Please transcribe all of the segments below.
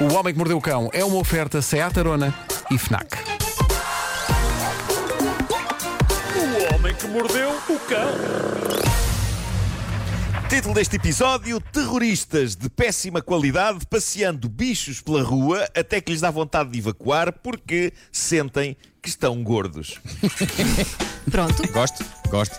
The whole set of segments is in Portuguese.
O Homem que Mordeu o Cão é uma oferta Seat Arona e FNAC. O homem que mordeu o cão. Título deste episódio: Terroristas de péssima qualidade passeando bichos pela rua até que lhes dá vontade de evacuar porque sentem que estão gordos. Pronto, Gosto, gosto.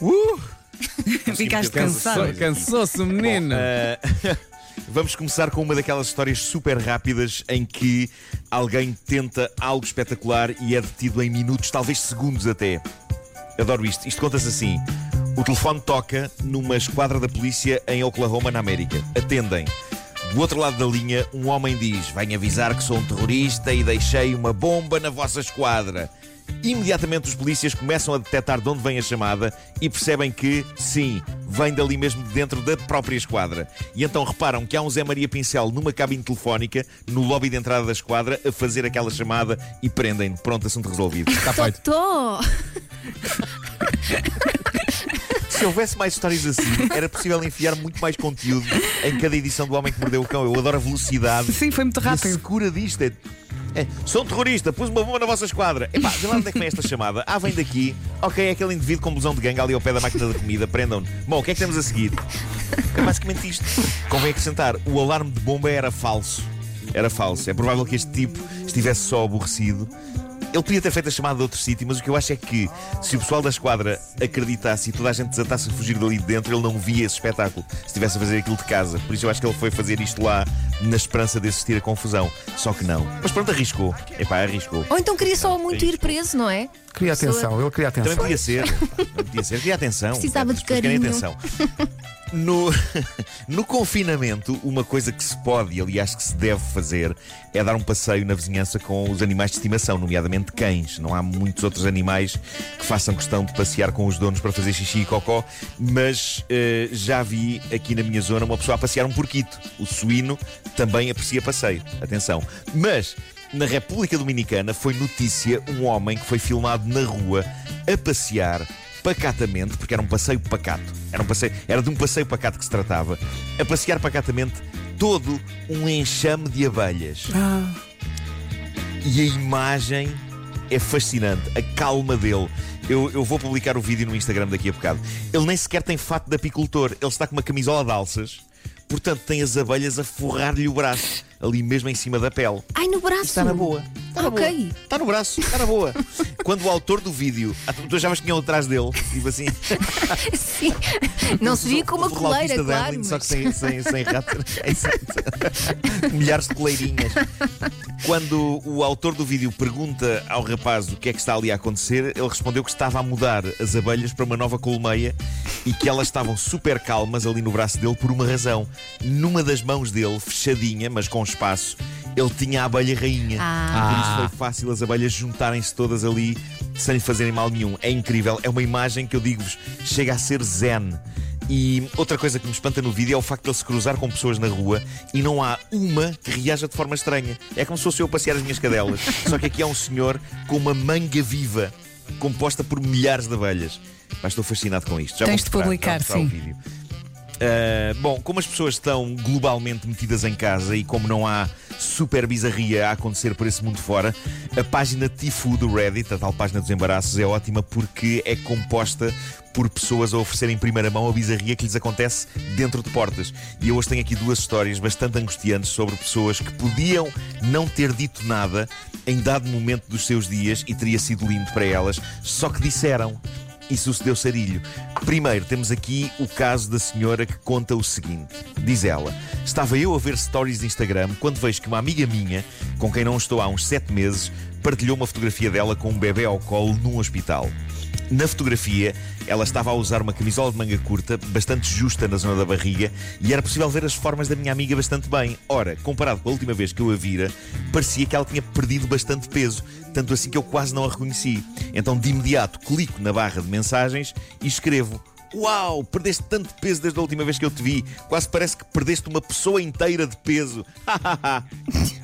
Uh! ficaste Cansa- cansado. Cansou-se menino. Eh, Vamos começar com uma daquelas histórias super rápidas em que alguém tenta algo espetacular e é detido em minutos, talvez segundos até. Adoro isto. Isto conta-se assim. O telefone toca numa esquadra da polícia em Oklahoma, na América. Atendem. Do outro lado da linha, um homem diz: Venho avisar que sou um terrorista e deixei uma bomba na vossa esquadra. Imediatamente os polícias começam a detectar de onde vem a chamada e percebem que, sim, vem dali mesmo de dentro da própria esquadra. E então reparam que há um Zé Maria Pincel numa cabine telefónica, no lobby de entrada da esquadra, a fazer aquela chamada e prendem-no. Pronto, assunto resolvido. Está feito. Tô. Se houvesse mais histórias assim, era possível enfiar muito mais conteúdo em cada edição do Homem que Mordeu o Cão. Eu adoro a velocidade. Sim, foi muito E a rápido. secura disto é. É, sou um terrorista, pus uma bomba na vossa esquadra. Epá, de lá onde é que vem esta chamada? Ah, vem daqui. Ok, é aquele indivíduo com blusão de gangue ali ao pé da máquina da comida. Prendam-no. Bom, o que é que temos a seguir? É basicamente isto. Convém acrescentar: o alarme de bomba era falso. Era falso. É provável que este tipo estivesse só aborrecido. Ele podia ter feito a chamada de outro sítio, mas o que eu acho é que se o pessoal da esquadra acreditasse e toda a gente desatasse a fugir dali de dentro, ele não via esse espetáculo se estivesse a fazer aquilo de casa. Por isso eu acho que ele foi fazer isto lá na esperança de assistir a confusão. Só que não. Mas pronto, arriscou. Epá, arriscou. Ou então queria só muito ir preso, não é? Queria atenção, ele queria Também atenção. podia ser. Também podia ser. Queria atenção. Precisava de carinho. atenção. No, no confinamento, uma coisa que se pode e aliás que se deve fazer é dar um passeio na vizinhança com os animais de estimação, nomeadamente cães. Não há muitos outros animais que façam questão de passear com os donos para fazer xixi e cocó, mas eh, já vi aqui na minha zona uma pessoa a passear um porquito. O suíno também aprecia passeio. Atenção. Mas na República Dominicana foi notícia um homem que foi filmado na rua a passear pacatamente, porque era um passeio pacato. Era, um passeio, era de um passeio pacato que se tratava. A passear pacatamente todo um enxame de abelhas. E a imagem é fascinante. A calma dele. Eu, eu vou publicar o vídeo no Instagram daqui a bocado. Ele nem sequer tem fato de apicultor. Ele está com uma camisola de alças. Portanto, tem as abelhas a forrar-lhe o braço. Ali mesmo em cima da pele. Ai, no braço. Está na boa. Está Ok. boa. Está no braço, está na boa. Quando o autor do vídeo, tu achavas que tinham atrás dele, tipo assim, Sim. Não se via com uma coleira, claro. Hamlin, Só que mas- sem, sem, sem rato. Exato. Milhares de coleirinhas. Quando o autor do vídeo pergunta ao rapaz o que é que está ali a acontecer, ele respondeu que estava a mudar as abelhas para uma nova colmeia e que elas estavam super calmas ali no braço dele por uma razão. Numa das mãos dele, fechadinha, mas com espaço, ele tinha a abelha rainha. Ah. Por isso foi fácil as abelhas juntarem-se todas ali sem lhe fazerem mal nenhum. É incrível. É uma imagem que eu digo-vos, chega a ser zen. E outra coisa que me espanta no vídeo é o facto de ele se cruzar com pessoas na rua e não há uma que reaja de forma estranha. É como se fosse eu a passear as minhas cadelas. Só que aqui há um senhor com uma manga viva, composta por milhares de abelhas. Mas estou fascinado com isto. Já Tens vou de publicar, já vou mostrar sim. o vídeo. Uh, bom, como as pessoas estão globalmente metidas em casa e como não há super bizarria a acontecer por esse mundo fora, a página Tifu do Reddit, a tal página dos embaraços, é ótima porque é composta por pessoas a oferecerem em primeira mão a bizarria que lhes acontece dentro de portas. E eu hoje tenho aqui duas histórias bastante angustiantes sobre pessoas que podiam não ter dito nada em dado momento dos seus dias e teria sido lindo para elas, só que disseram e sucedeu sarilho. Primeiro, temos aqui o caso da senhora que conta o seguinte: diz ela, estava eu a ver stories de Instagram quando vejo que uma amiga minha, com quem não estou há uns sete meses, partilhou uma fotografia dela com um bebê ao colo num hospital. Na fotografia, ela estava a usar uma camisola de manga curta, bastante justa na zona da barriga, e era possível ver as formas da minha amiga bastante bem. Ora, comparado com a última vez que eu a vira, parecia que ela tinha perdido bastante peso, tanto assim que eu quase não a reconheci. Então, de imediato, clico na barra de mensagens e escrevo. Uau, perdeste tanto peso desde a última vez que eu te vi. Quase parece que perdeste uma pessoa inteira de peso.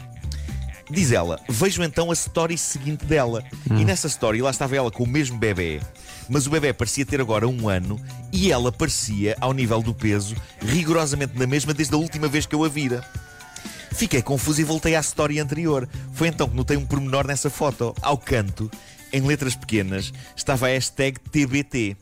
Diz ela, vejo então a story seguinte dela. E nessa story lá estava ela com o mesmo bebê, mas o bebê parecia ter agora um ano e ela parecia, ao nível do peso, rigorosamente na mesma desde a última vez que eu a vira. Fiquei confuso e voltei à história anterior. Foi então que notei um pormenor nessa foto. Ao canto, em letras pequenas, estava a hashtag TBT.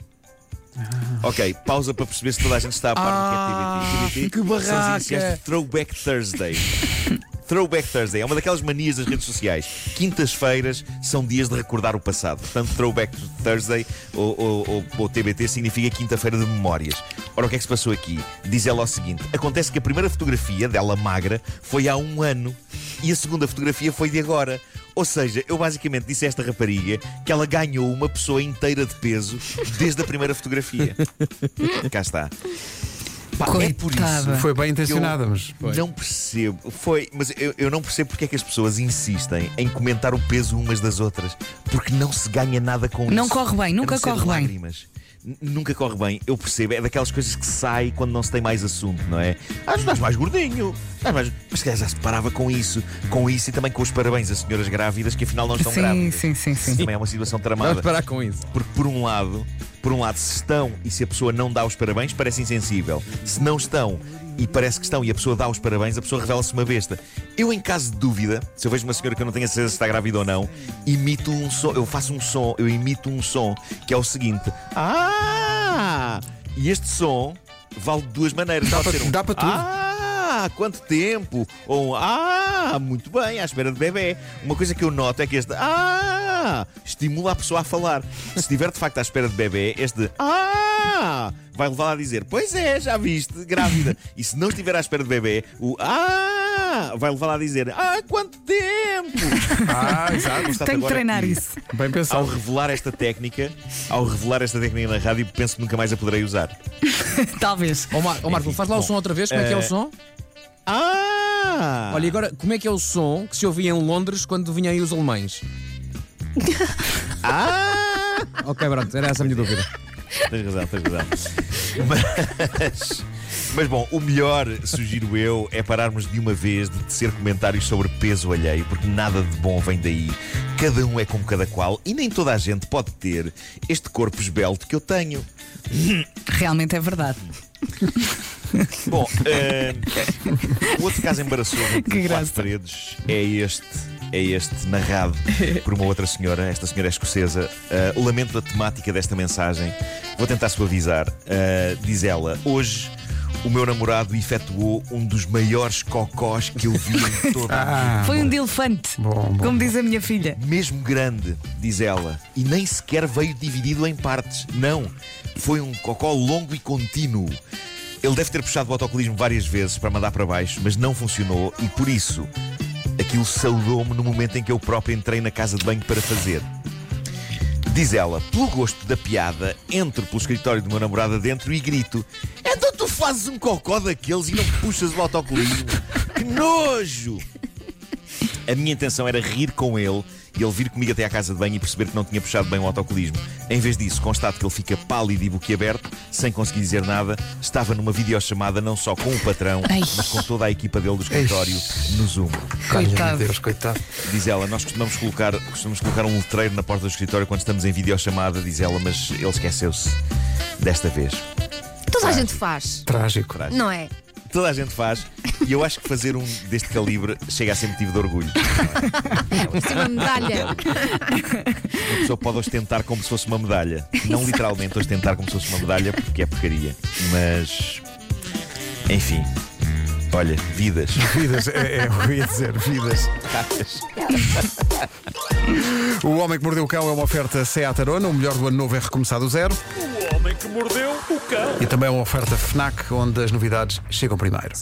Ok, pausa para perceber se toda a gente está a par do que é TBT. TBT que são as barraca! iniciais de Throwback Thursday. Throwback Thursday é uma daquelas manias das redes sociais. Quintas-feiras são dias de recordar o passado. Portanto, Throwback Thursday ou, ou- ou- ou TBT significa quinta-feira de memórias. Ora, o que é que se passou aqui? Diz ela o seguinte: acontece que a primeira fotografia dela magra foi há um ano e a segunda fotografia foi de agora. Ou seja, eu basicamente disse a esta rapariga que ela ganhou uma pessoa inteira de peso desde a primeira fotografia. Cá está. Pá, é por isso. Foi bem intencionada, mas. não percebo. Foi, mas eu, eu não percebo porque é que as pessoas insistem em comentar o peso umas das outras. Porque não se ganha nada com Não isso. corre bem, nunca não corre bem. lágrimas. N- Nunca corre bem, eu percebo. É daquelas coisas que sai quando não se tem mais assunto, não é? Ah, tu estás mais gordinho. estás mais... Mas se calhar já se parava com isso. Com isso e também com os parabéns a senhoras grávidas que afinal não estão Sim, grávidas. sim, sim, sim. Isso também é uma situação Vamos tramada. parar com isso. Porque por um lado, por um lado, se estão e se a pessoa não dá os parabéns, parece insensível. Se não estão e parece que estão e a pessoa dá os parabéns, a pessoa revela-se uma besta. Eu, em caso de dúvida, se eu vejo uma senhora que eu não tenho a certeza se está grávida ou não, imito um som, eu faço um som, eu imito um som que é o seguinte: Ah! E este som vale de duas maneiras. Dá para- um, dá para tudo. Ah, quanto tempo! Ou um, ah, muito bem, à espera de bebê. Uma coisa que eu noto é que este ah estimula a pessoa a falar. Se estiver de facto à espera de bebê, este ah vai levá-la a dizer: Pois é, já viste, grávida. E se não estiver à espera de bebê, o ah vai levá-la a dizer: Ah, quanto tempo! Ah, exato. Constato Tenho que agora treinar que, isso. Bem Ao pensado. revelar esta técnica, ao revelar esta técnica na rádio, penso que nunca mais a poderei usar. Talvez. Ó Mar- Marco, faz lá o som outra vez. Como é que é o eh, som? Ah! Olha, e agora, como é que é o som que se ouvia em Londres quando vinham aí os alemães? Ah! Ok, pronto, era essa a minha dúvida. Tens razão, tens razão. Mas, mas bom, o melhor, sugiro eu, é pararmos de uma vez de tecer comentários sobre peso alheio, porque nada de bom vem daí. Cada um é como cada qual e nem toda a gente pode ter este corpo esbelto que eu tenho. Realmente é verdade. Bom, eh, o outro caso embaraçoso entre quatro graça. paredes é este. É este narrado por uma outra senhora, esta senhora é escocesa. Eh, lamento a temática desta mensagem, vou tentar suavizar. Eh, diz ela: Hoje o meu namorado efetuou um dos maiores cocós que eu vi em toda a Ah, Foi um de elefante. bom, bom. Como diz a minha filha. mesmo grande, diz ela, e nem sequer veio dividido em partes. Não, foi um cocó longo e contínuo. Ele deve ter puxado o autocolismo várias vezes para mandar para baixo, mas não funcionou e por isso aquilo saudou-me no momento em que eu próprio entrei na casa de banho para fazer. Diz ela, pelo gosto da piada, entro pelo escritório do meu namorado adentro e grito: Então tu fazes um cocó daqueles e não puxas o autocolismo? Que nojo! A minha intenção era rir com ele e ele vir comigo até à casa de banho e perceber que não tinha puxado bem o autocolismo. Em vez disso, constato que ele fica pálido e boquiaberto, sem conseguir dizer nada. Estava numa videochamada não só com o patrão, Ai. mas com toda a equipa dele do escritório no Zoom. Coitado. Deus, coitado. Diz ela, nós costumamos colocar, costumamos colocar um letreiro na porta do escritório quando estamos em videochamada, diz ela, mas ele esqueceu-se desta vez. Toda a gente faz, Trágico. não é? Toda a gente faz, e eu acho que fazer um deste calibre chega a ser motivo de orgulho. Isso é uma medalha. A pessoa pode ostentar como se fosse uma medalha. Não literalmente ostentar como se fosse uma medalha, porque é porcaria. Mas. Enfim. Olha, vidas. Vidas, é, é, eu ia dizer, vidas. O Homem que Mordeu o Cão é uma oferta Seat Arona, o melhor do ano novo é recomeçar do zero. O homem que mordeu o cão. E também é uma oferta FNAC, onde as novidades chegam primeiro.